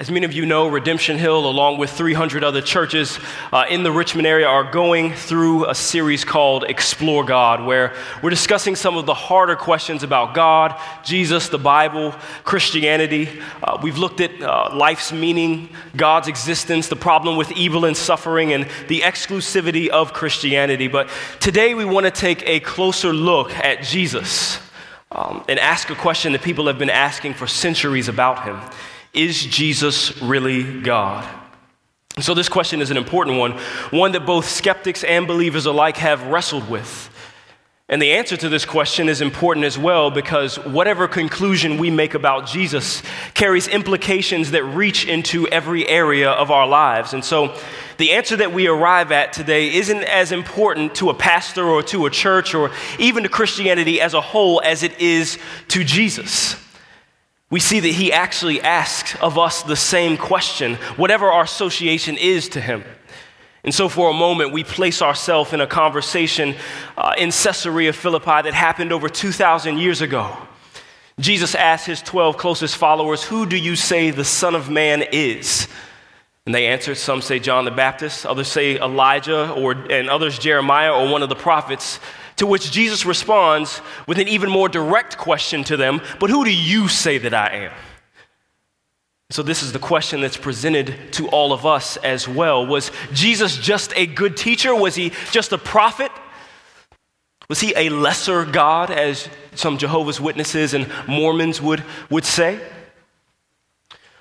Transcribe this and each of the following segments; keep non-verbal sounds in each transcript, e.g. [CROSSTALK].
As many of you know, Redemption Hill, along with 300 other churches uh, in the Richmond area, are going through a series called Explore God, where we're discussing some of the harder questions about God, Jesus, the Bible, Christianity. Uh, we've looked at uh, life's meaning, God's existence, the problem with evil and suffering, and the exclusivity of Christianity. But today we want to take a closer look at Jesus um, and ask a question that people have been asking for centuries about him. Is Jesus really God? So, this question is an important one, one that both skeptics and believers alike have wrestled with. And the answer to this question is important as well because whatever conclusion we make about Jesus carries implications that reach into every area of our lives. And so, the answer that we arrive at today isn't as important to a pastor or to a church or even to Christianity as a whole as it is to Jesus we see that he actually asks of us the same question, whatever our association is to him. And so, for a moment, we place ourselves in a conversation uh, in Caesarea Philippi that happened over 2,000 years ago. Jesus asked his 12 closest followers, Who do you say the Son of Man is? And they answered, some say John the Baptist, others say Elijah, or, and others Jeremiah or one of the prophets. To which Jesus responds with an even more direct question to them But who do you say that I am? So, this is the question that's presented to all of us as well. Was Jesus just a good teacher? Was he just a prophet? Was he a lesser God, as some Jehovah's Witnesses and Mormons would, would say?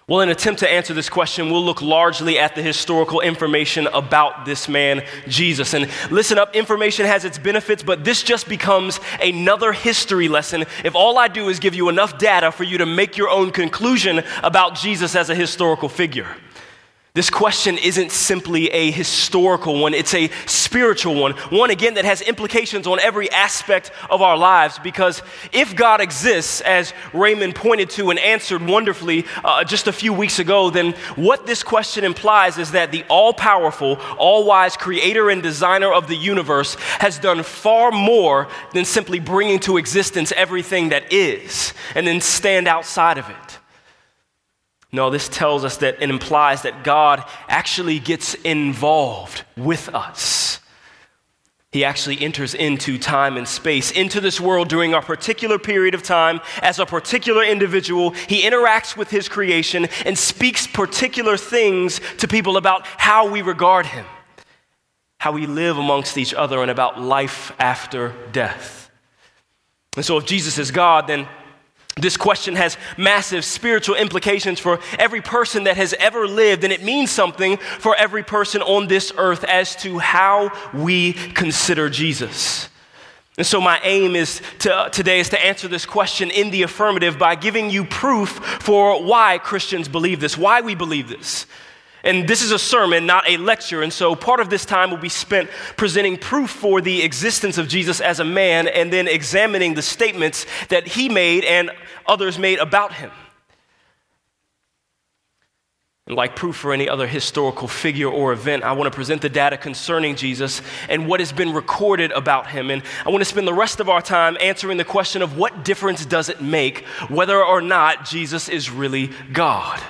Well, in an attempt to answer this question, we'll look largely at the historical information about this man, Jesus. And listen up, information has its benefits, but this just becomes another history lesson if all I do is give you enough data for you to make your own conclusion about Jesus as a historical figure. This question isn't simply a historical one, it's a spiritual one. One, again, that has implications on every aspect of our lives. Because if God exists, as Raymond pointed to and answered wonderfully uh, just a few weeks ago, then what this question implies is that the all powerful, all wise creator and designer of the universe has done far more than simply bringing to existence everything that is and then stand outside of it. No, this tells us that it implies that God actually gets involved with us. He actually enters into time and space, into this world during a particular period of time as a particular individual. He interacts with his creation and speaks particular things to people about how we regard him, how we live amongst each other, and about life after death. And so, if Jesus is God, then this question has massive spiritual implications for every person that has ever lived, and it means something for every person on this earth as to how we consider Jesus. And so, my aim is to, today is to answer this question in the affirmative by giving you proof for why Christians believe this, why we believe this. And this is a sermon, not a lecture. And so part of this time will be spent presenting proof for the existence of Jesus as a man and then examining the statements that he made and others made about him. And like proof for any other historical figure or event, I want to present the data concerning Jesus and what has been recorded about him. And I want to spend the rest of our time answering the question of what difference does it make whether or not Jesus is really God?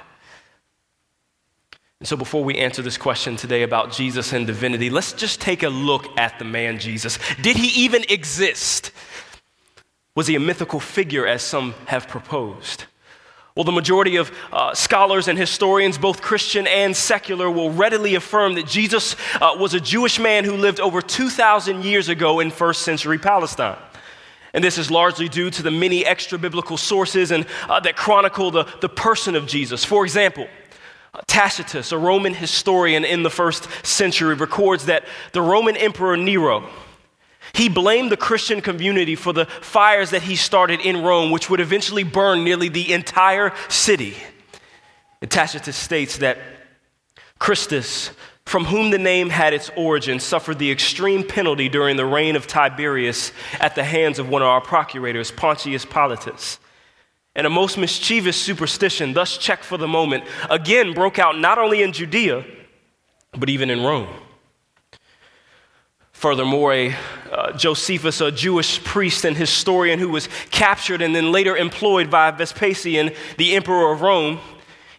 And so, before we answer this question today about Jesus and divinity, let's just take a look at the man Jesus. Did he even exist? Was he a mythical figure, as some have proposed? Well, the majority of uh, scholars and historians, both Christian and secular, will readily affirm that Jesus uh, was a Jewish man who lived over 2,000 years ago in first century Palestine. And this is largely due to the many extra biblical sources and, uh, that chronicle the, the person of Jesus. For example, Tacitus, a Roman historian in the first century, records that the Roman Emperor Nero, he blamed the Christian community for the fires that he started in Rome, which would eventually burn nearly the entire city. And Tacitus states that Christus, from whom the name had its origin, suffered the extreme penalty during the reign of Tiberius at the hands of one of our procurators, Pontius Pilatus and a most mischievous superstition, thus checked for the moment, again broke out not only in Judea, but even in Rome. Furthermore, a, uh, Josephus, a Jewish priest and historian who was captured and then later employed by Vespasian, the emperor of Rome,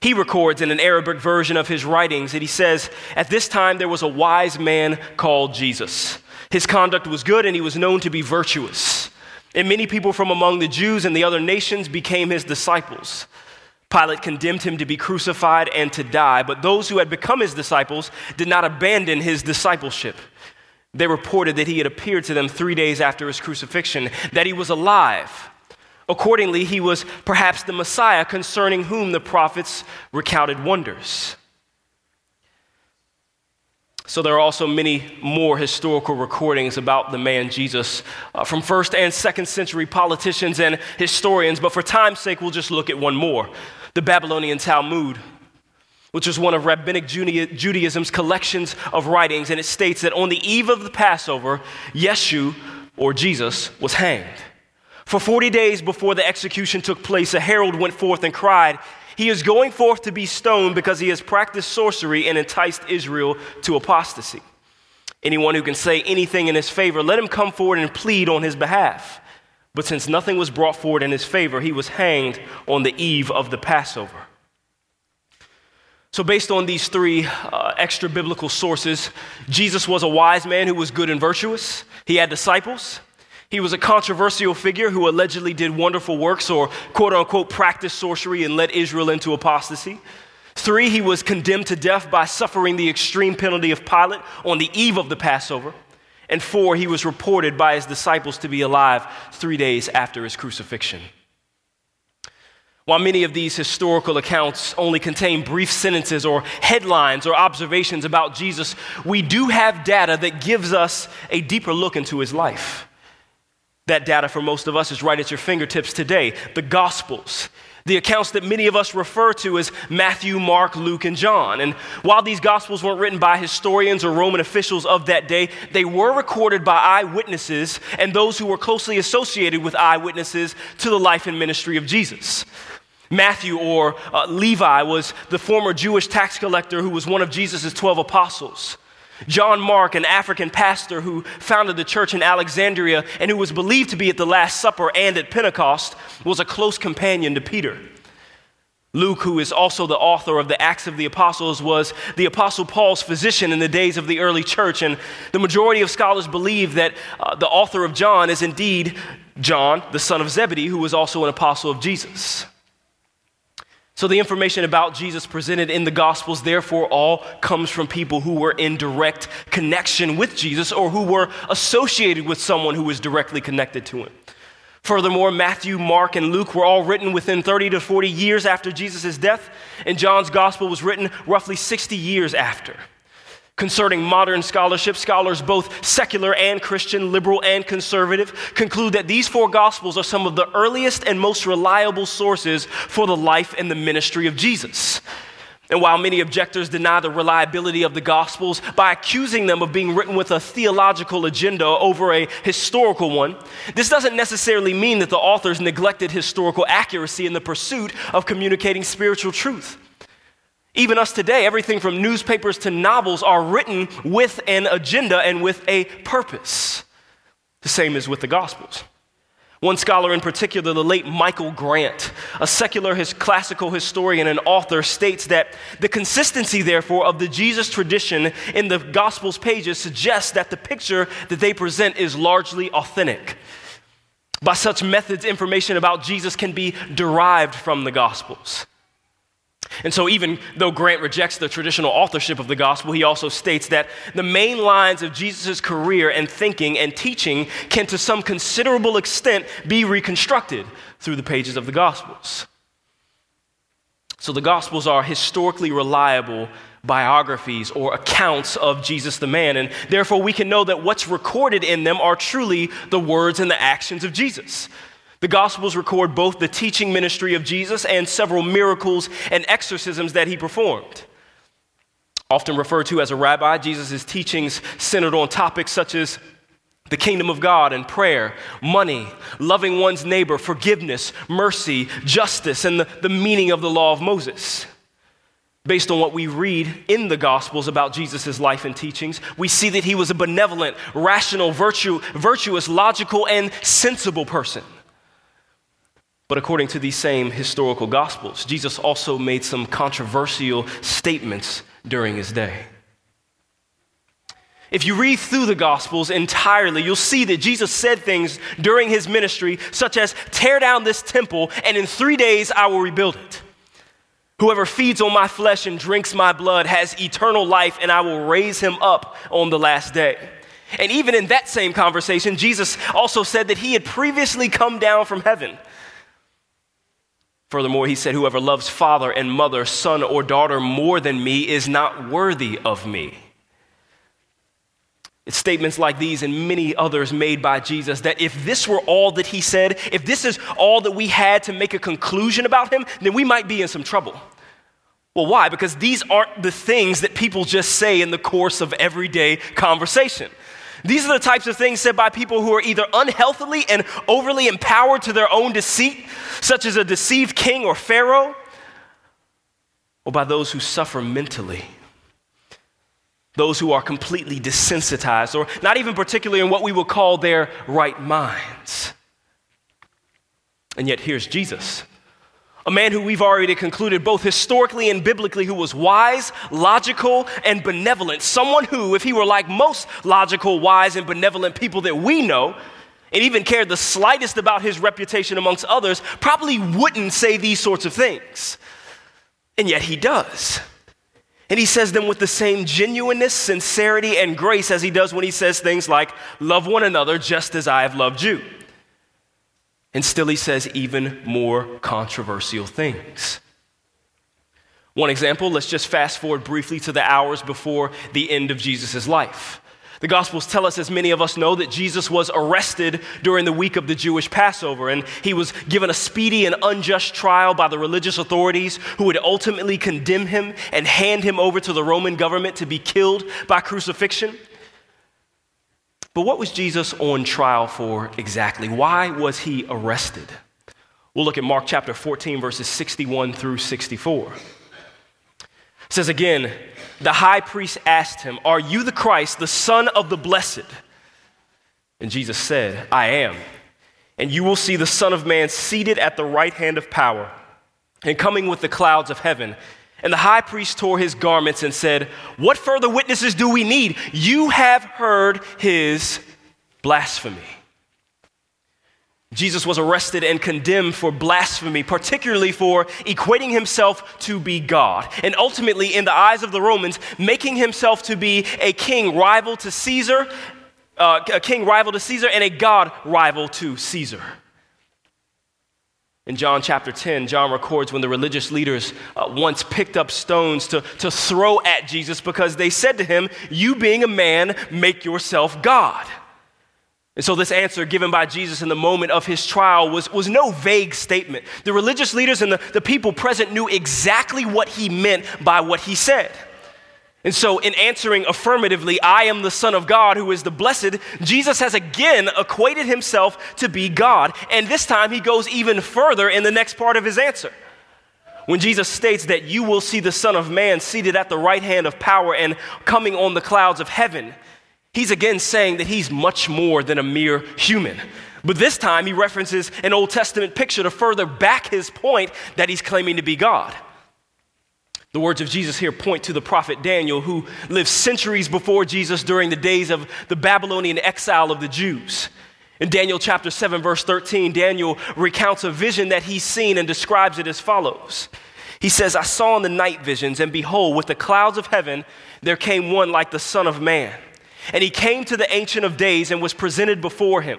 He records in an Arabic version of his writings that he says, At this time there was a wise man called Jesus. His conduct was good and he was known to be virtuous. And many people from among the Jews and the other nations became his disciples. Pilate condemned him to be crucified and to die, but those who had become his disciples did not abandon his discipleship. They reported that he had appeared to them three days after his crucifixion, that he was alive. Accordingly, he was perhaps the Messiah concerning whom the prophets recounted wonders. So, there are also many more historical recordings about the man Jesus uh, from first and second century politicians and historians, but for time's sake, we'll just look at one more the Babylonian Talmud, which is one of Rabbinic Judaism's collections of writings, and it states that on the eve of the Passover, Yeshu, or Jesus, was hanged. For 40 days before the execution took place, a herald went forth and cried, He is going forth to be stoned because he has practiced sorcery and enticed Israel to apostasy. Anyone who can say anything in his favor, let him come forward and plead on his behalf. But since nothing was brought forward in his favor, he was hanged on the eve of the Passover. So, based on these three uh, extra biblical sources, Jesus was a wise man who was good and virtuous. He had disciples. He was a controversial figure who allegedly did wonderful works or quote unquote practiced sorcery and led Israel into apostasy. Three, he was condemned to death by suffering the extreme penalty of Pilate on the eve of the Passover. And four, he was reported by his disciples to be alive three days after his crucifixion. While many of these historical accounts only contain brief sentences or headlines or observations about Jesus, we do have data that gives us a deeper look into his life. That data for most of us is right at your fingertips today. The Gospels, the accounts that many of us refer to as Matthew, Mark, Luke, and John. And while these Gospels weren't written by historians or Roman officials of that day, they were recorded by eyewitnesses and those who were closely associated with eyewitnesses to the life and ministry of Jesus. Matthew, or uh, Levi, was the former Jewish tax collector who was one of Jesus' 12 apostles. John Mark, an African pastor who founded the church in Alexandria and who was believed to be at the Last Supper and at Pentecost, was a close companion to Peter. Luke, who is also the author of the Acts of the Apostles, was the Apostle Paul's physician in the days of the early church. And the majority of scholars believe that uh, the author of John is indeed John, the son of Zebedee, who was also an apostle of Jesus. So, the information about Jesus presented in the Gospels, therefore, all comes from people who were in direct connection with Jesus or who were associated with someone who was directly connected to him. Furthermore, Matthew, Mark, and Luke were all written within 30 to 40 years after Jesus' death, and John's Gospel was written roughly 60 years after. Concerning modern scholarship, scholars both secular and Christian, liberal and conservative, conclude that these four Gospels are some of the earliest and most reliable sources for the life and the ministry of Jesus. And while many objectors deny the reliability of the Gospels by accusing them of being written with a theological agenda over a historical one, this doesn't necessarily mean that the authors neglected historical accuracy in the pursuit of communicating spiritual truth. Even us today, everything from newspapers to novels are written with an agenda and with a purpose. The same as with the Gospels. One scholar in particular, the late Michael Grant, a secular his classical historian and author, states that the consistency, therefore, of the Jesus tradition in the Gospels pages suggests that the picture that they present is largely authentic. By such methods, information about Jesus can be derived from the Gospels. And so, even though Grant rejects the traditional authorship of the gospel, he also states that the main lines of Jesus' career and thinking and teaching can, to some considerable extent, be reconstructed through the pages of the gospels. So, the gospels are historically reliable biographies or accounts of Jesus the man, and therefore we can know that what's recorded in them are truly the words and the actions of Jesus. The Gospels record both the teaching ministry of Jesus and several miracles and exorcisms that he performed. Often referred to as a rabbi, Jesus' teachings centered on topics such as the kingdom of God and prayer, money, loving one's neighbor, forgiveness, mercy, justice, and the, the meaning of the law of Moses. Based on what we read in the Gospels about Jesus' life and teachings, we see that he was a benevolent, rational, virtue, virtuous, logical, and sensible person. But according to these same historical gospels, Jesus also made some controversial statements during his day. If you read through the Gospels entirely, you'll see that Jesus said things during his ministry, such as, Tear down this temple, and in three days I will rebuild it. Whoever feeds on my flesh and drinks my blood has eternal life, and I will raise him up on the last day. And even in that same conversation, Jesus also said that he had previously come down from heaven. Furthermore, he said, Whoever loves father and mother, son or daughter more than me is not worthy of me. It's statements like these and many others made by Jesus that if this were all that he said, if this is all that we had to make a conclusion about him, then we might be in some trouble. Well, why? Because these aren't the things that people just say in the course of everyday conversation. These are the types of things said by people who are either unhealthily and overly empowered to their own deceit, such as a deceived king or Pharaoh, or by those who suffer mentally those who are completely desensitized, or not even particularly in what we would call their right minds. And yet, here's Jesus, a man who we've already concluded, both historically and biblically, who was wise, logical, and benevolent. Someone who, if he were like most logical, wise, and benevolent people that we know, and even cared the slightest about his reputation amongst others, probably wouldn't say these sorts of things. And yet he does. And he says them with the same genuineness, sincerity, and grace as he does when he says things like, Love one another just as I have loved you. And still, he says even more controversial things. One example, let's just fast forward briefly to the hours before the end of Jesus' life. The Gospels tell us, as many of us know, that Jesus was arrested during the week of the Jewish Passover, and he was given a speedy and unjust trial by the religious authorities who would ultimately condemn him and hand him over to the Roman government to be killed by crucifixion. But what was Jesus on trial for exactly? Why was he arrested? We'll look at Mark chapter 14, verses 61 through 64. It says again, the high priest asked him, Are you the Christ, the Son of the Blessed? And Jesus said, I am. And you will see the Son of Man seated at the right hand of power and coming with the clouds of heaven. And the high priest tore his garments and said, What further witnesses do we need? You have heard his blasphemy. Jesus was arrested and condemned for blasphemy, particularly for equating himself to be God, and ultimately, in the eyes of the Romans, making himself to be a king rival to Caesar, uh, a king rival to Caesar, and a God rival to Caesar. In John chapter 10, John records when the religious leaders uh, once picked up stones to, to throw at Jesus because they said to him, You being a man, make yourself God. And so, this answer given by Jesus in the moment of his trial was, was no vague statement. The religious leaders and the, the people present knew exactly what he meant by what he said. And so, in answering affirmatively, I am the Son of God who is the blessed, Jesus has again equated himself to be God. And this time, he goes even further in the next part of his answer. When Jesus states that you will see the Son of Man seated at the right hand of power and coming on the clouds of heaven, He's again saying that he's much more than a mere human. But this time he references an Old Testament picture to further back his point that he's claiming to be God. The words of Jesus here point to the prophet Daniel, who lived centuries before Jesus during the days of the Babylonian exile of the Jews. In Daniel chapter 7, verse 13, Daniel recounts a vision that he's seen and describes it as follows. He says, I saw in the night visions, and behold, with the clouds of heaven, there came one like the Son of Man. And he came to the Ancient of Days and was presented before him.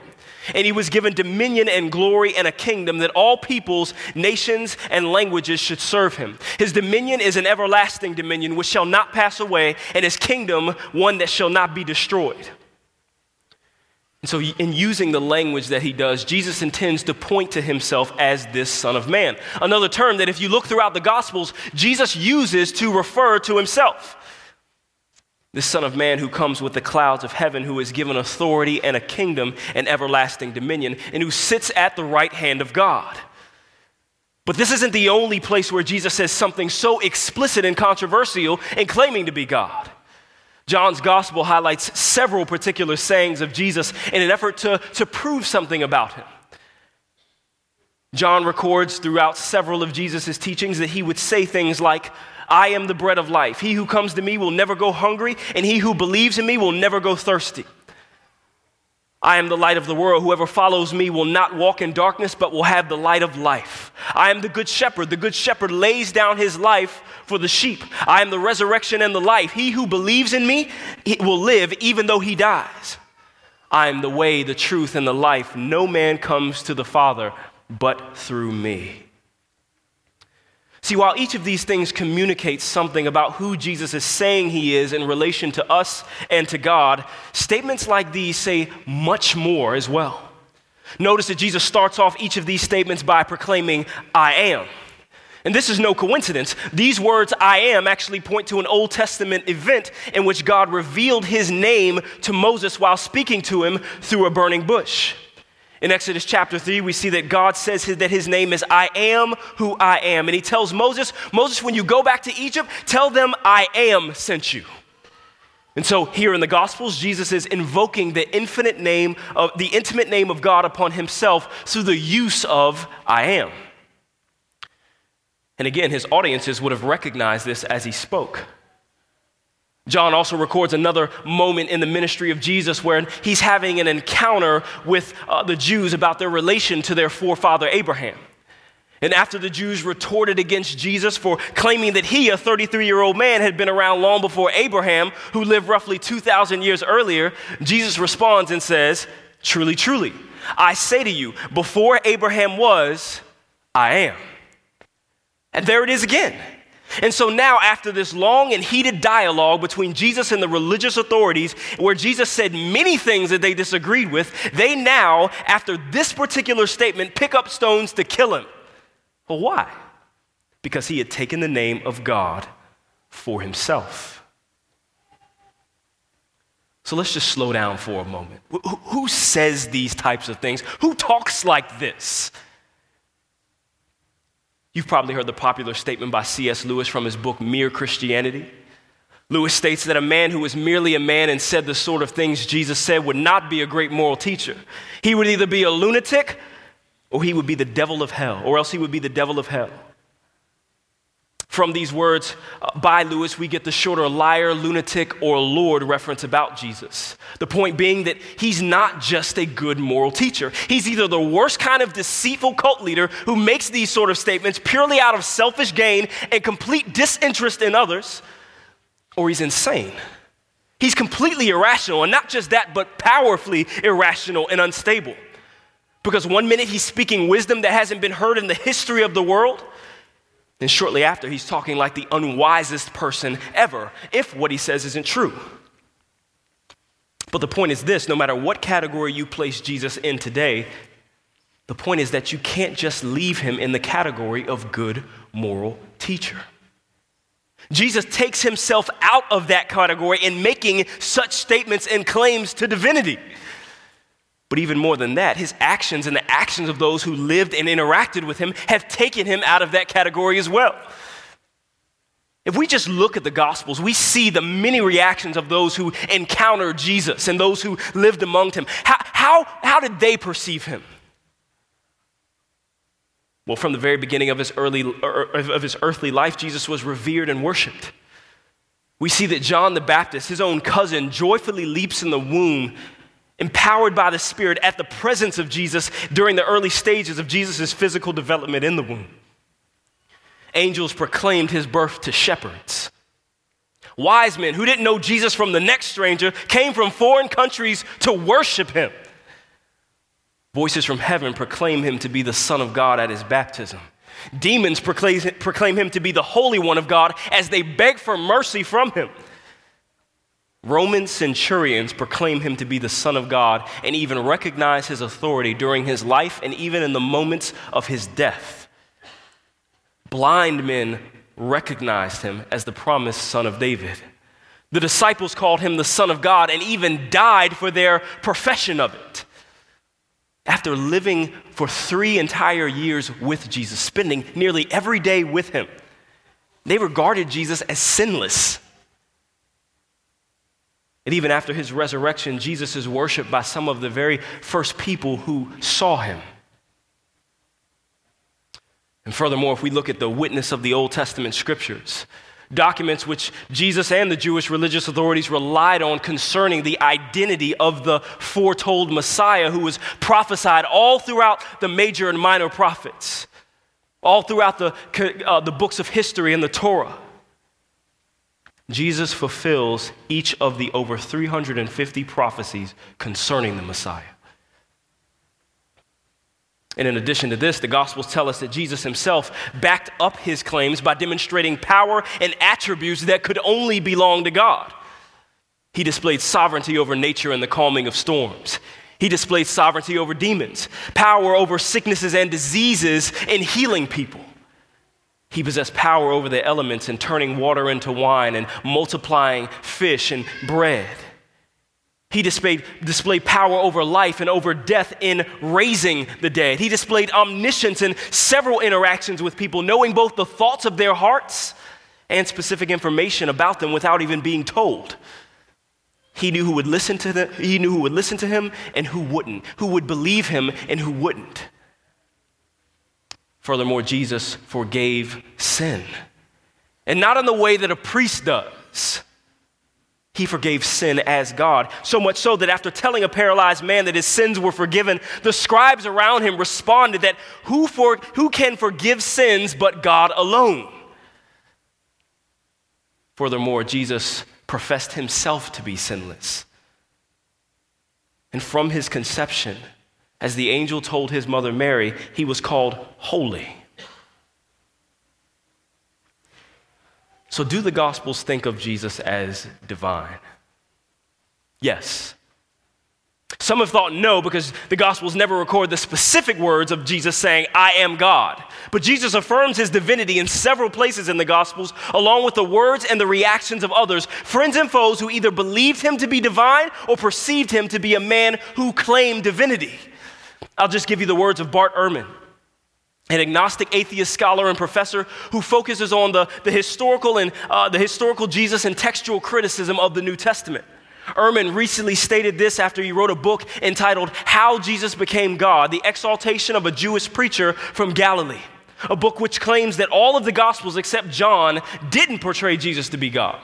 And he was given dominion and glory and a kingdom that all peoples, nations, and languages should serve him. His dominion is an everlasting dominion which shall not pass away, and his kingdom one that shall not be destroyed. And so, in using the language that he does, Jesus intends to point to himself as this Son of Man. Another term that, if you look throughout the Gospels, Jesus uses to refer to himself. The Son of Man who comes with the clouds of heaven, who is given authority and a kingdom and everlasting dominion, and who sits at the right hand of God. But this isn't the only place where Jesus says something so explicit and controversial in claiming to be God. John's gospel highlights several particular sayings of Jesus in an effort to, to prove something about him. John records throughout several of Jesus' teachings that he would say things like, I am the bread of life. He who comes to me will never go hungry, and he who believes in me will never go thirsty. I am the light of the world. Whoever follows me will not walk in darkness, but will have the light of life. I am the good shepherd. The good shepherd lays down his life for the sheep. I am the resurrection and the life. He who believes in me will live even though he dies. I am the way, the truth, and the life. No man comes to the Father but through me. See, while each of these things communicates something about who Jesus is saying he is in relation to us and to God, statements like these say much more as well. Notice that Jesus starts off each of these statements by proclaiming, I am. And this is no coincidence. These words, I am, actually point to an Old Testament event in which God revealed his name to Moses while speaking to him through a burning bush. In Exodus chapter 3, we see that God says that his name is I am who I am. And he tells Moses, Moses, when you go back to Egypt, tell them I am sent you. And so here in the Gospels, Jesus is invoking the infinite name of the intimate name of God upon himself through the use of I am. And again, his audiences would have recognized this as he spoke. John also records another moment in the ministry of Jesus where he's having an encounter with uh, the Jews about their relation to their forefather Abraham. And after the Jews retorted against Jesus for claiming that he, a 33 year old man, had been around long before Abraham, who lived roughly 2,000 years earlier, Jesus responds and says, Truly, truly, I say to you, before Abraham was, I am. And there it is again. And so now, after this long and heated dialogue between Jesus and the religious authorities, where Jesus said many things that they disagreed with, they now, after this particular statement, pick up stones to kill him. Well, why? Because he had taken the name of God for himself. So let's just slow down for a moment. Who says these types of things? Who talks like this? You've probably heard the popular statement by C.S. Lewis from his book Mere Christianity. Lewis states that a man who was merely a man and said the sort of things Jesus said would not be a great moral teacher. He would either be a lunatic or he would be the devil of hell, or else he would be the devil of hell. From these words uh, by Lewis, we get the shorter liar, lunatic, or Lord reference about Jesus. The point being that he's not just a good moral teacher. He's either the worst kind of deceitful cult leader who makes these sort of statements purely out of selfish gain and complete disinterest in others, or he's insane. He's completely irrational, and not just that, but powerfully irrational and unstable. Because one minute he's speaking wisdom that hasn't been heard in the history of the world. And shortly after, he's talking like the unwisest person ever, if what he says isn't true. But the point is this no matter what category you place Jesus in today, the point is that you can't just leave him in the category of good moral teacher. Jesus takes himself out of that category in making such statements and claims to divinity. But even more than that, his actions and the actions of those who lived and interacted with him have taken him out of that category as well. If we just look at the Gospels, we see the many reactions of those who encountered Jesus and those who lived among him. How, how, how did they perceive him? Well, from the very beginning of his, early, er, of his earthly life, Jesus was revered and worshiped. We see that John the Baptist, his own cousin, joyfully leaps in the womb empowered by the Spirit at the presence of Jesus during the early stages of Jesus' physical development in the womb. Angels proclaimed his birth to shepherds. Wise men who didn't know Jesus from the next stranger came from foreign countries to worship him. Voices from heaven proclaim him to be the Son of God at his baptism. Demons proclaim, proclaim him to be the Holy One of God as they beg for mercy from him. Roman centurions proclaim him to be the Son of God and even recognize his authority during his life and even in the moments of his death. Blind men recognized him as the promised Son of David. The disciples called him the Son of God and even died for their profession of it. After living for three entire years with Jesus, spending nearly every day with him, they regarded Jesus as sinless and even after his resurrection, Jesus is worshiped by some of the very first people who saw him. And furthermore, if we look at the witness of the Old Testament scriptures, documents which Jesus and the Jewish religious authorities relied on concerning the identity of the foretold Messiah who was prophesied all throughout the major and minor prophets, all throughout the, uh, the books of history and the Torah. Jesus fulfills each of the over 350 prophecies concerning the Messiah. And in addition to this, the Gospels tell us that Jesus himself backed up his claims by demonstrating power and attributes that could only belong to God. He displayed sovereignty over nature and the calming of storms. He displayed sovereignty over demons, power over sicknesses and diseases, and healing people. He possessed power over the elements and turning water into wine and multiplying fish and bread. He displayed, displayed power over life and over death in raising the dead. He displayed omniscience in several interactions with people, knowing both the thoughts of their hearts and specific information about them without even being told. He knew who would listen to them, he knew who would listen to him and who wouldn't, who would believe him and who wouldn't. Furthermore, Jesus forgave sin. And not in the way that a priest does he forgave sin as God. So much so that after telling a paralyzed man that his sins were forgiven, the scribes around him responded that who, for, who can forgive sins but God alone? Furthermore, Jesus professed himself to be sinless. And from his conception, as the angel told his mother Mary, he was called holy. So, do the Gospels think of Jesus as divine? Yes. Some have thought no, because the Gospels never record the specific words of Jesus saying, I am God. But Jesus affirms his divinity in several places in the Gospels, along with the words and the reactions of others, friends and foes who either believed him to be divine or perceived him to be a man who claimed divinity. I'll just give you the words of Bart Ehrman an agnostic atheist scholar and professor who focuses on the, the historical and uh, the historical Jesus and textual criticism of the New Testament. Ehrman recently stated this after he wrote a book entitled How Jesus Became God The Exaltation of a Jewish Preacher from Galilee, a book which claims that all of the Gospels except John didn't portray Jesus to be God.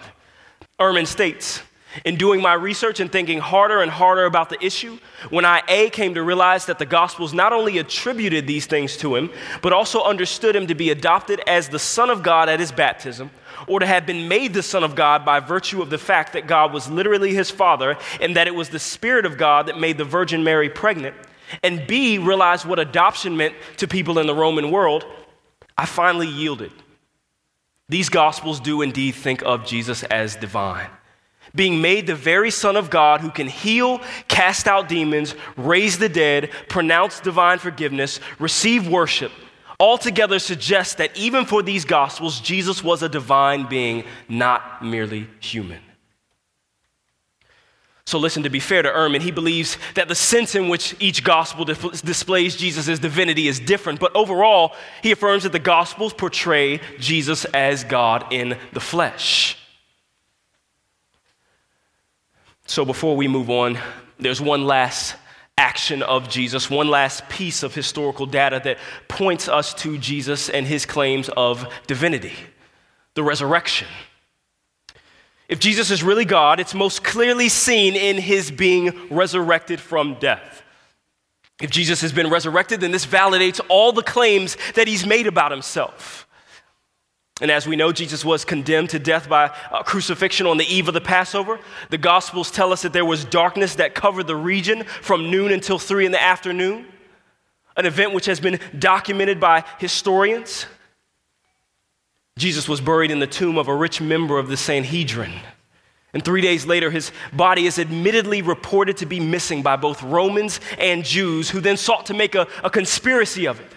Ehrman states, in doing my research and thinking harder and harder about the issue, when I A came to realize that the Gospels not only attributed these things to him, but also understood him to be adopted as the Son of God at his baptism, or to have been made the Son of God by virtue of the fact that God was literally his Father and that it was the Spirit of God that made the Virgin Mary pregnant, and B realized what adoption meant to people in the Roman world, I finally yielded. These Gospels do indeed think of Jesus as divine being made the very Son of God who can heal, cast out demons, raise the dead, pronounce divine forgiveness, receive worship, altogether suggests that even for these Gospels, Jesus was a divine being, not merely human. So, listen, to be fair to Ehrman, he believes that the sense in which each gospel displays Jesus' divinity is different, but overall, he affirms that the gospels portray Jesus as God in the flesh. So before we move on, there's one last action of Jesus, one last piece of historical data that points us to Jesus and his claims of divinity the resurrection. If Jesus is really God, it's most clearly seen in his being resurrected from death. If Jesus has been resurrected, then this validates all the claims that he's made about himself. And as we know, Jesus was condemned to death by crucifixion on the eve of the Passover. The Gospels tell us that there was darkness that covered the region from noon until three in the afternoon, an event which has been documented by historians. Jesus was buried in the tomb of a rich member of the Sanhedrin. And three days later, his body is admittedly reported to be missing by both Romans and Jews, who then sought to make a, a conspiracy of it.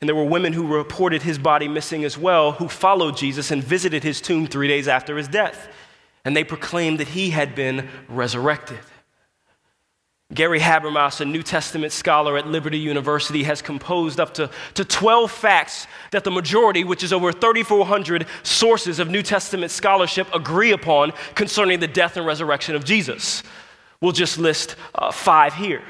And there were women who reported his body missing as well, who followed Jesus and visited his tomb three days after his death. And they proclaimed that he had been resurrected. Gary Habermas, a New Testament scholar at Liberty University, has composed up to, to 12 facts that the majority, which is over 3,400 sources of New Testament scholarship, agree upon concerning the death and resurrection of Jesus. We'll just list uh, five here.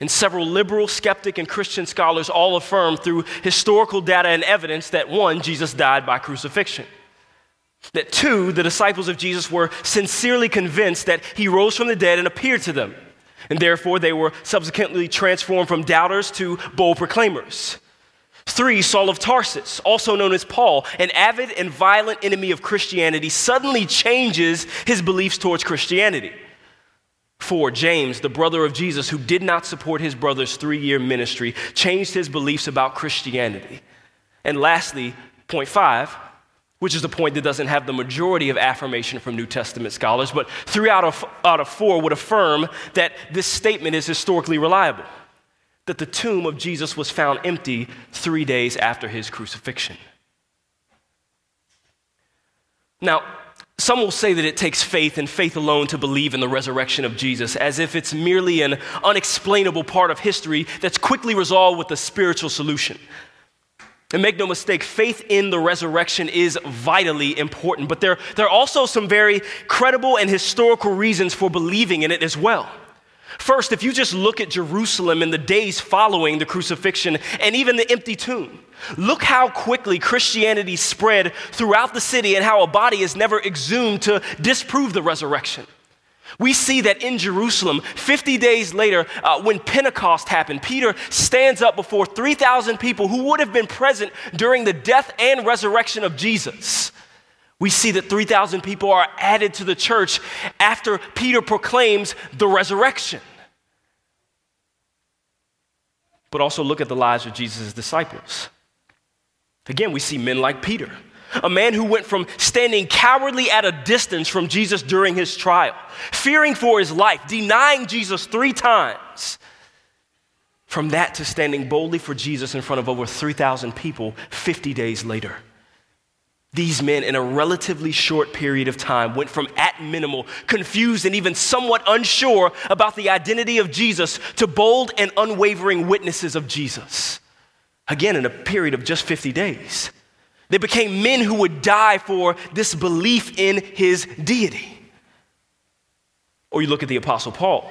And several liberal, skeptic, and Christian scholars all affirm through historical data and evidence that one, Jesus died by crucifixion. That two, the disciples of Jesus were sincerely convinced that he rose from the dead and appeared to them. And therefore, they were subsequently transformed from doubters to bold proclaimers. Three, Saul of Tarsus, also known as Paul, an avid and violent enemy of Christianity, suddenly changes his beliefs towards Christianity. Four, James, the brother of Jesus, who did not support his brother's three year ministry, changed his beliefs about Christianity. And lastly, point five, which is the point that doesn't have the majority of affirmation from New Testament scholars, but three out of, out of four would affirm that this statement is historically reliable that the tomb of Jesus was found empty three days after his crucifixion. Now, some will say that it takes faith and faith alone to believe in the resurrection of Jesus, as if it's merely an unexplainable part of history that's quickly resolved with a spiritual solution. And make no mistake, faith in the resurrection is vitally important, but there, there are also some very credible and historical reasons for believing in it as well. First, if you just look at Jerusalem in the days following the crucifixion and even the empty tomb, look how quickly Christianity spread throughout the city and how a body is never exhumed to disprove the resurrection. We see that in Jerusalem, 50 days later, uh, when Pentecost happened, Peter stands up before 3,000 people who would have been present during the death and resurrection of Jesus. We see that 3,000 people are added to the church after Peter proclaims the resurrection. But also look at the lives of Jesus' disciples. Again, we see men like Peter, a man who went from standing cowardly at a distance from Jesus during his trial, fearing for his life, denying Jesus three times, from that to standing boldly for Jesus in front of over 3,000 people 50 days later. These men, in a relatively short period of time, went from at minimal, confused, and even somewhat unsure about the identity of Jesus to bold and unwavering witnesses of Jesus. Again, in a period of just 50 days. They became men who would die for this belief in his deity. Or you look at the Apostle Paul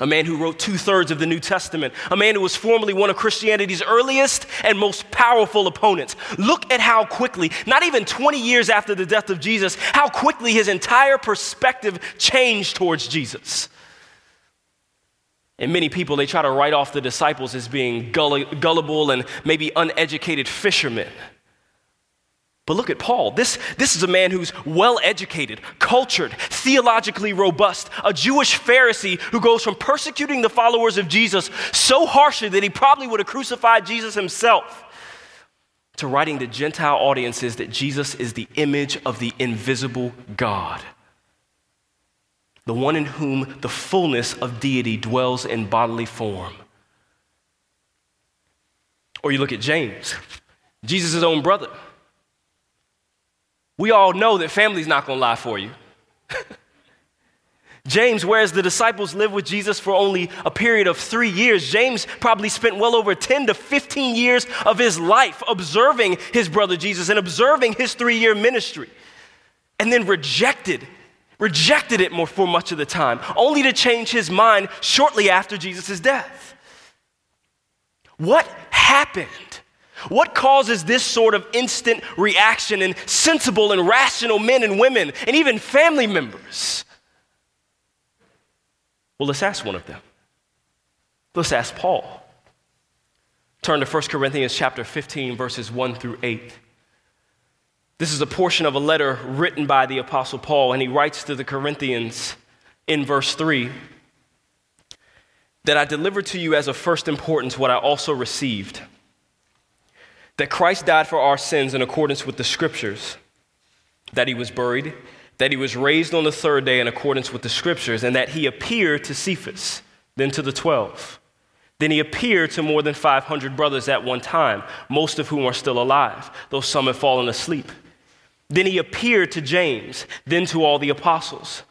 a man who wrote two thirds of the New Testament, a man who was formerly one of Christianity's earliest and most powerful opponents. Look at how quickly, not even 20 years after the death of Jesus, how quickly his entire perspective changed towards Jesus. And many people, they try to write off the disciples as being gullible and maybe uneducated fishermen. But look at Paul. This, this is a man who's well educated, cultured, theologically robust, a Jewish Pharisee who goes from persecuting the followers of Jesus so harshly that he probably would have crucified Jesus himself to writing to Gentile audiences that Jesus is the image of the invisible God, the one in whom the fullness of deity dwells in bodily form. Or you look at James, Jesus' own brother we all know that family's not gonna lie for you. [LAUGHS] James, whereas the disciples lived with Jesus for only a period of three years, James probably spent well over 10 to 15 years of his life observing his brother Jesus and observing his three year ministry, and then rejected, rejected it more for much of the time, only to change his mind shortly after Jesus' death. What happened? What causes this sort of instant reaction in sensible and rational men and women and even family members? Well, let's ask one of them. Let's ask Paul. Turn to 1 Corinthians chapter 15 verses 1 through 8. This is a portion of a letter written by the apostle Paul and he writes to the Corinthians in verse 3 that I delivered to you as of first importance what I also received that Christ died for our sins in accordance with the scriptures, that he was buried, that he was raised on the third day in accordance with the scriptures, and that he appeared to Cephas, then to the twelve. Then he appeared to more than 500 brothers at one time, most of whom are still alive, though some have fallen asleep. Then he appeared to James, then to all the apostles.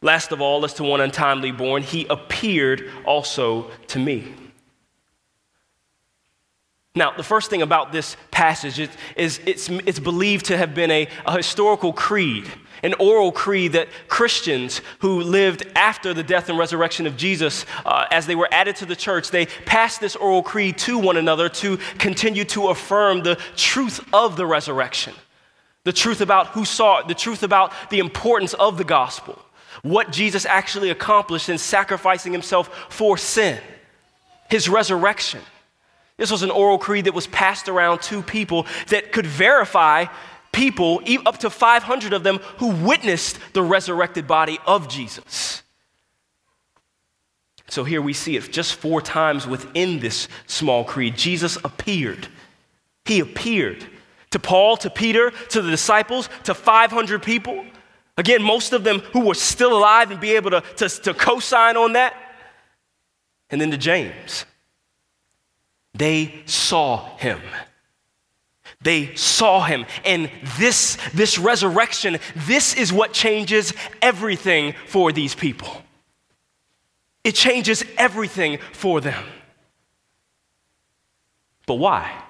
Last of all, as to one untimely born, he appeared also to me. Now, the first thing about this passage is, is it's, it's believed to have been a, a historical creed, an oral creed that Christians who lived after the death and resurrection of Jesus, uh, as they were added to the church, they passed this oral creed to one another to continue to affirm the truth of the resurrection, the truth about who saw it, the truth about the importance of the gospel, what Jesus actually accomplished in sacrificing himself for sin, his resurrection. This was an oral creed that was passed around to people that could verify people, up to 500 of them, who witnessed the resurrected body of Jesus. So here we see it just four times within this small creed. Jesus appeared. He appeared to Paul, to Peter, to the disciples, to 500 people. Again, most of them who were still alive and be able to, to, to co sign on that. And then to James. They saw him. They saw him. And this, this resurrection, this is what changes everything for these people. It changes everything for them. But why?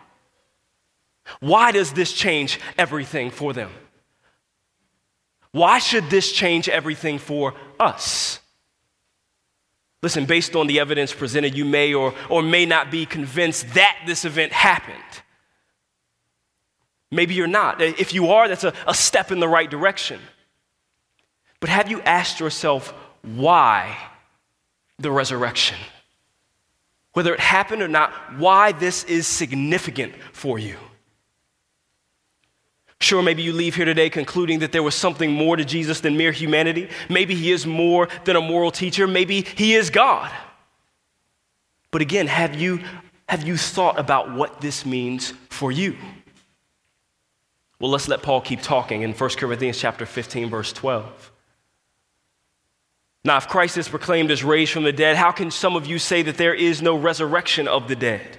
Why does this change everything for them? Why should this change everything for us? Listen, based on the evidence presented, you may or, or may not be convinced that this event happened. Maybe you're not. If you are, that's a, a step in the right direction. But have you asked yourself why the resurrection? Whether it happened or not, why this is significant for you. Sure, maybe you leave here today concluding that there was something more to Jesus than mere humanity. Maybe he is more than a moral teacher. Maybe he is God. But again, have you, have you thought about what this means for you? Well, let's let Paul keep talking in 1 Corinthians chapter 15, verse 12. Now, if Christ is proclaimed as raised from the dead, how can some of you say that there is no resurrection of the dead?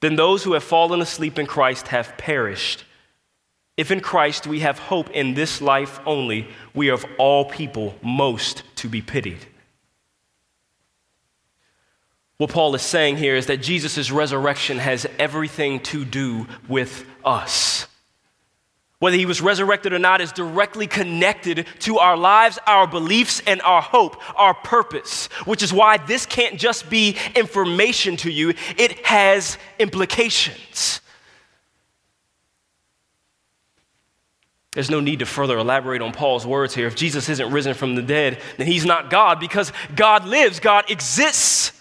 then those who have fallen asleep in Christ have perished. If in Christ we have hope in this life only, we are of all people most to be pitied. What Paul is saying here is that Jesus' resurrection has everything to do with us whether he was resurrected or not, is directly connected to our lives, our beliefs, and our hope, our purpose, which is why this can't just be information to you, it has implications. There's no need to further elaborate on Paul's words here. If Jesus isn't risen from the dead, then he's not God because God lives, God exists.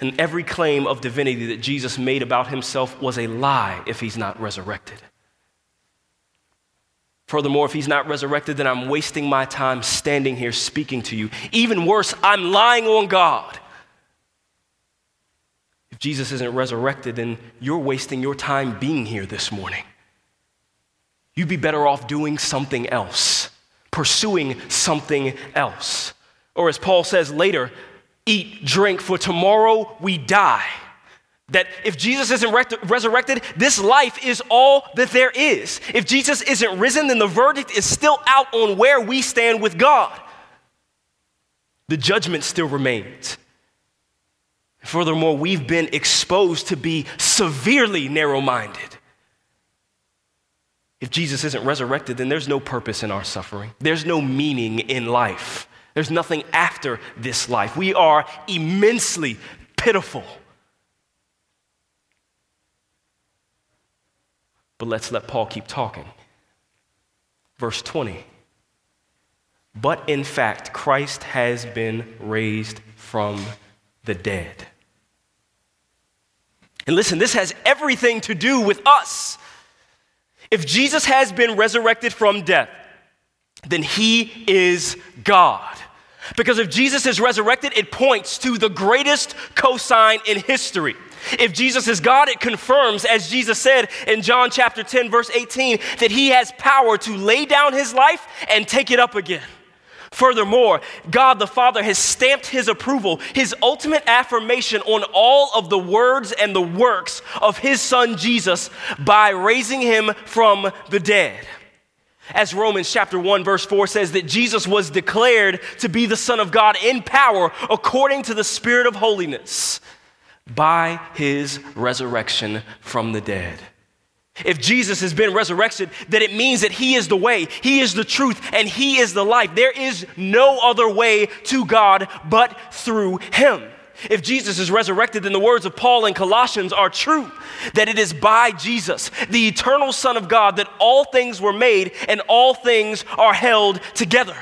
And every claim of divinity that Jesus made about himself was a lie if he's not resurrected. Furthermore, if he's not resurrected, then I'm wasting my time standing here speaking to you. Even worse, I'm lying on God. If Jesus isn't resurrected, then you're wasting your time being here this morning. You'd be better off doing something else, pursuing something else. Or as Paul says later, eat, drink, for tomorrow we die. That if Jesus isn't resurrected, this life is all that there is. If Jesus isn't risen, then the verdict is still out on where we stand with God. The judgment still remains. Furthermore, we've been exposed to be severely narrow minded. If Jesus isn't resurrected, then there's no purpose in our suffering, there's no meaning in life, there's nothing after this life. We are immensely pitiful. But let's let Paul keep talking. Verse 20. But in fact, Christ has been raised from the dead. And listen, this has everything to do with us. If Jesus has been resurrected from death, then he is God. Because if Jesus is resurrected, it points to the greatest cosign in history. If Jesus is God, it confirms, as Jesus said in John chapter 10, verse 18, that he has power to lay down his life and take it up again. Furthermore, God the Father has stamped his approval, his ultimate affirmation on all of the words and the works of his son Jesus by raising him from the dead. As Romans chapter 1 verse 4 says that Jesus was declared to be the son of God in power according to the spirit of holiness by his resurrection from the dead. If Jesus has been resurrected, then it means that He is the way, He is the truth, and He is the life. There is no other way to God but through Him. If Jesus is resurrected, then the words of Paul in Colossians are true that it is by Jesus, the eternal Son of God, that all things were made and all things are held together.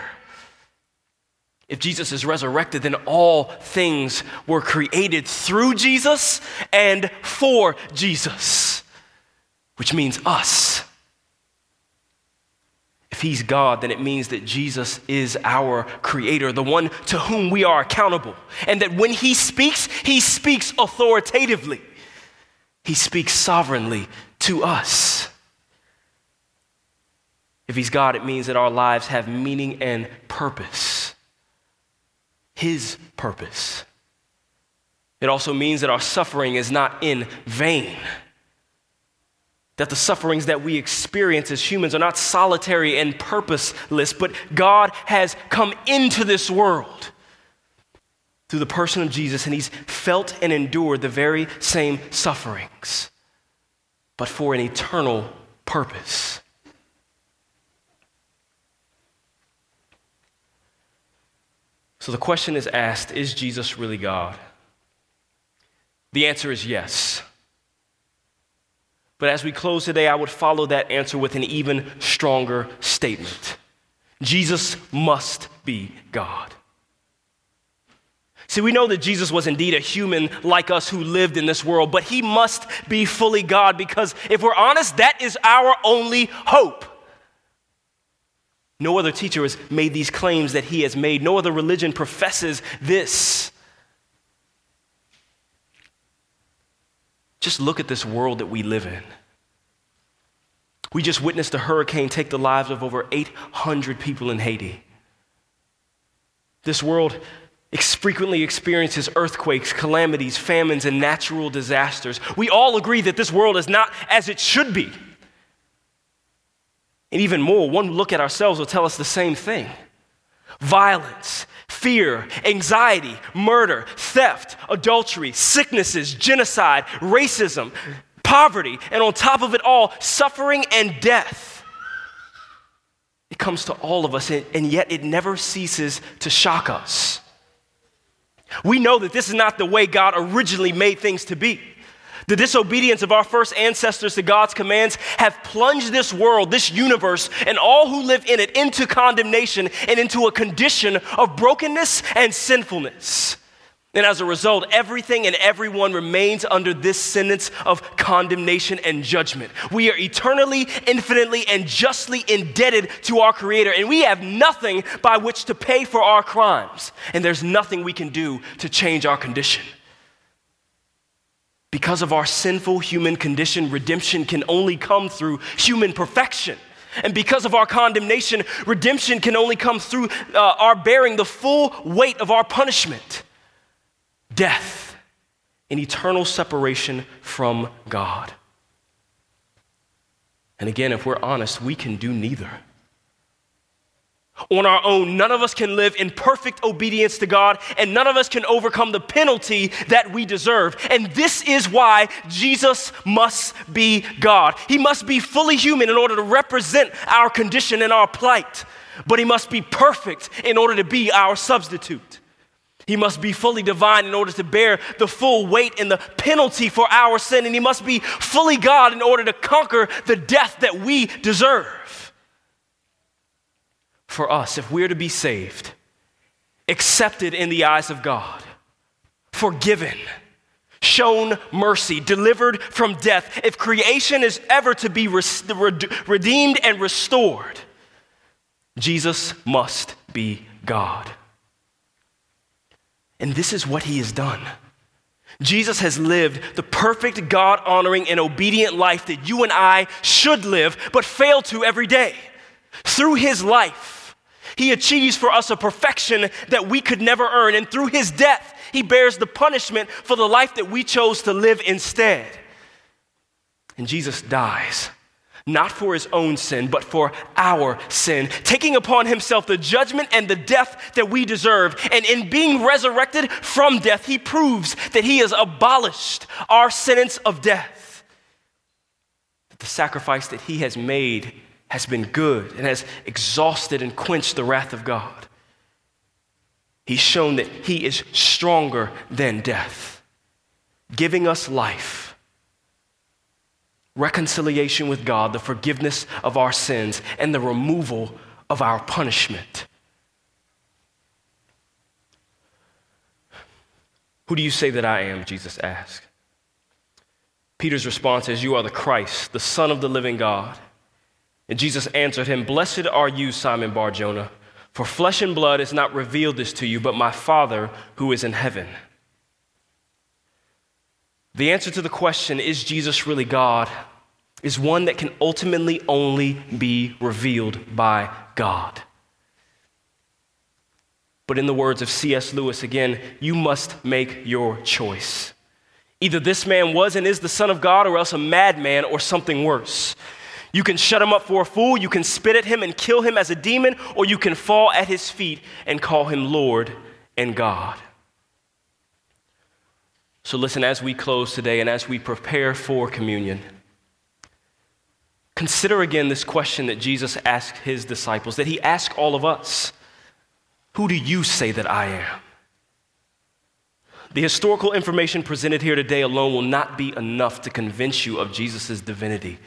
If Jesus is resurrected, then all things were created through Jesus and for Jesus, which means us. If he's God, then it means that Jesus is our creator, the one to whom we are accountable. And that when he speaks, he speaks authoritatively, he speaks sovereignly to us. If he's God, it means that our lives have meaning and purpose. His purpose. It also means that our suffering is not in vain that the sufferings that we experience as humans are not solitary and purposeless, but God has come into this world through the person of Jesus, and He's felt and endured the very same sufferings, but for an eternal purpose. So the question is asked Is Jesus really God? The answer is yes. But as we close today, I would follow that answer with an even stronger statement Jesus must be God. See, we know that Jesus was indeed a human like us who lived in this world, but he must be fully God because if we're honest, that is our only hope. No other teacher has made these claims that he has made, no other religion professes this. Just look at this world that we live in. We just witnessed a hurricane take the lives of over 800 people in Haiti. This world frequently experiences earthquakes, calamities, famines, and natural disasters. We all agree that this world is not as it should be. And even more, one look at ourselves will tell us the same thing violence, fear, anxiety, murder, theft, adultery, sicknesses, genocide, racism, poverty, and on top of it all, suffering and death. It comes to all of us, and yet it never ceases to shock us. We know that this is not the way God originally made things to be. The disobedience of our first ancestors to God's commands have plunged this world, this universe, and all who live in it into condemnation and into a condition of brokenness and sinfulness. And as a result, everything and everyone remains under this sentence of condemnation and judgment. We are eternally, infinitely, and justly indebted to our Creator, and we have nothing by which to pay for our crimes. And there's nothing we can do to change our condition. Because of our sinful human condition, redemption can only come through human perfection. And because of our condemnation, redemption can only come through uh, our bearing the full weight of our punishment death and eternal separation from God. And again, if we're honest, we can do neither. On our own, none of us can live in perfect obedience to God, and none of us can overcome the penalty that we deserve. And this is why Jesus must be God. He must be fully human in order to represent our condition and our plight, but he must be perfect in order to be our substitute. He must be fully divine in order to bear the full weight and the penalty for our sin, and he must be fully God in order to conquer the death that we deserve. For us, if we're to be saved, accepted in the eyes of God, forgiven, shown mercy, delivered from death, if creation is ever to be redeemed and restored, Jesus must be God. And this is what he has done. Jesus has lived the perfect, God honoring, and obedient life that you and I should live, but fail to every day. Through his life, he achieves for us a perfection that we could never earn. And through his death, he bears the punishment for the life that we chose to live instead. And Jesus dies not for his own sin, but for our sin, taking upon himself the judgment and the death that we deserve. And in being resurrected from death, he proves that he has abolished our sentence of death. The sacrifice that he has made has been good and has exhausted and quenched the wrath of God. He's shown that he is stronger than death, giving us life reconciliation with God, the forgiveness of our sins, and the removal of our punishment. Who do you say that I am? Jesus asked. Peter's response is, You are the Christ, the Son of the living God. And Jesus answered him, Blessed are you, Simon Bar Jonah, for flesh and blood has not revealed this to you, but my Father who is in heaven. The answer to the question, is Jesus really God, is one that can ultimately only be revealed by God. But in the words of C.S. Lewis again, you must make your choice. Either this man was and is the Son of God, or else a madman or something worse. You can shut him up for a fool, you can spit at him and kill him as a demon, or you can fall at his feet and call him Lord and God. So, listen, as we close today and as we prepare for communion, consider again this question that Jesus asked his disciples, that he asked all of us Who do you say that I am? The historical information presented here today alone will not be enough to convince you of Jesus' divinity.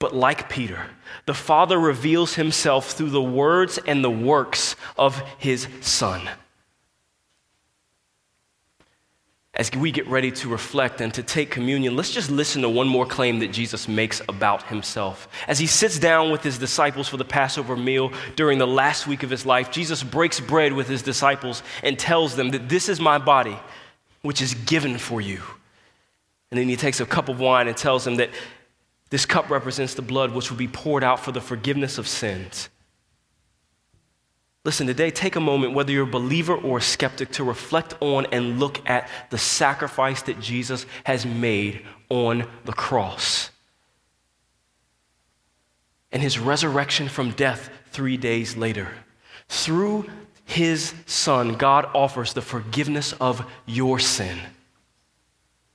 But like Peter, the Father reveals himself through the words and the works of his Son. as we get ready to reflect and to take communion, let's just listen to one more claim that Jesus makes about himself. As he sits down with his disciples for the Passover meal during the last week of his life, Jesus breaks bread with his disciples and tells them that this is my body, which is given for you. And then he takes a cup of wine and tells them that this cup represents the blood which will be poured out for the forgiveness of sins. Listen, today, take a moment, whether you're a believer or a skeptic, to reflect on and look at the sacrifice that Jesus has made on the cross and his resurrection from death three days later. Through his son, God offers the forgiveness of your sin,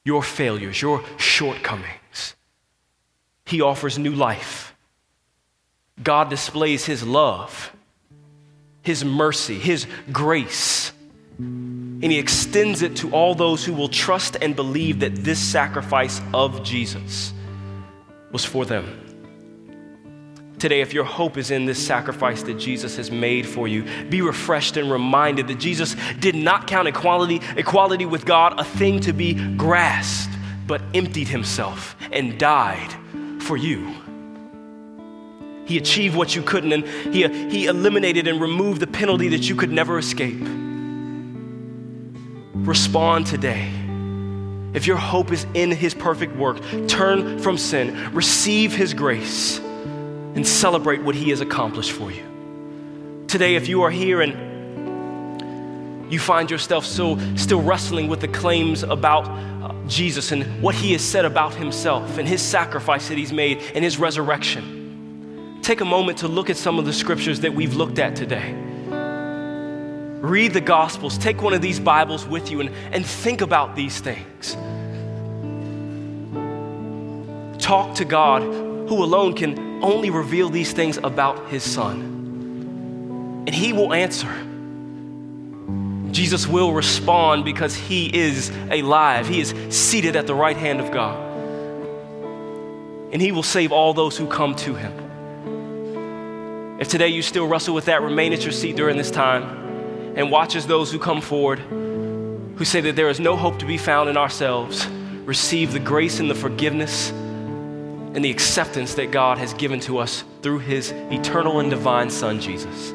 your failures, your shortcomings. He offers new life. God displays his love his mercy, His grace. And He extends it to all those who will trust and believe that this sacrifice of Jesus was for them. Today, if your hope is in this sacrifice that Jesus has made for you, be refreshed and reminded that Jesus did not count equality, equality with God a thing to be grasped, but emptied himself and died for you. He achieved what you couldn't, and he, he eliminated and removed the penalty that you could never escape. Respond today. If your hope is in His perfect work, turn from sin, receive His grace, and celebrate what He has accomplished for you. Today, if you are here and you find yourself still, still wrestling with the claims about uh, Jesus and what He has said about Himself and His sacrifice that He's made and His resurrection take a moment to look at some of the scriptures that we've looked at today. Read the Gospels, take one of these Bibles with you, and, and think about these things. Talk to God, who alone can only reveal these things about His Son. And He will answer. Jesus will respond because He is alive, He is seated at the right hand of God. And He will save all those who come to Him. If today you still wrestle with that, remain at your seat during this time and watch as those who come forward, who say that there is no hope to be found in ourselves, receive the grace and the forgiveness and the acceptance that God has given to us through his eternal and divine Son, Jesus.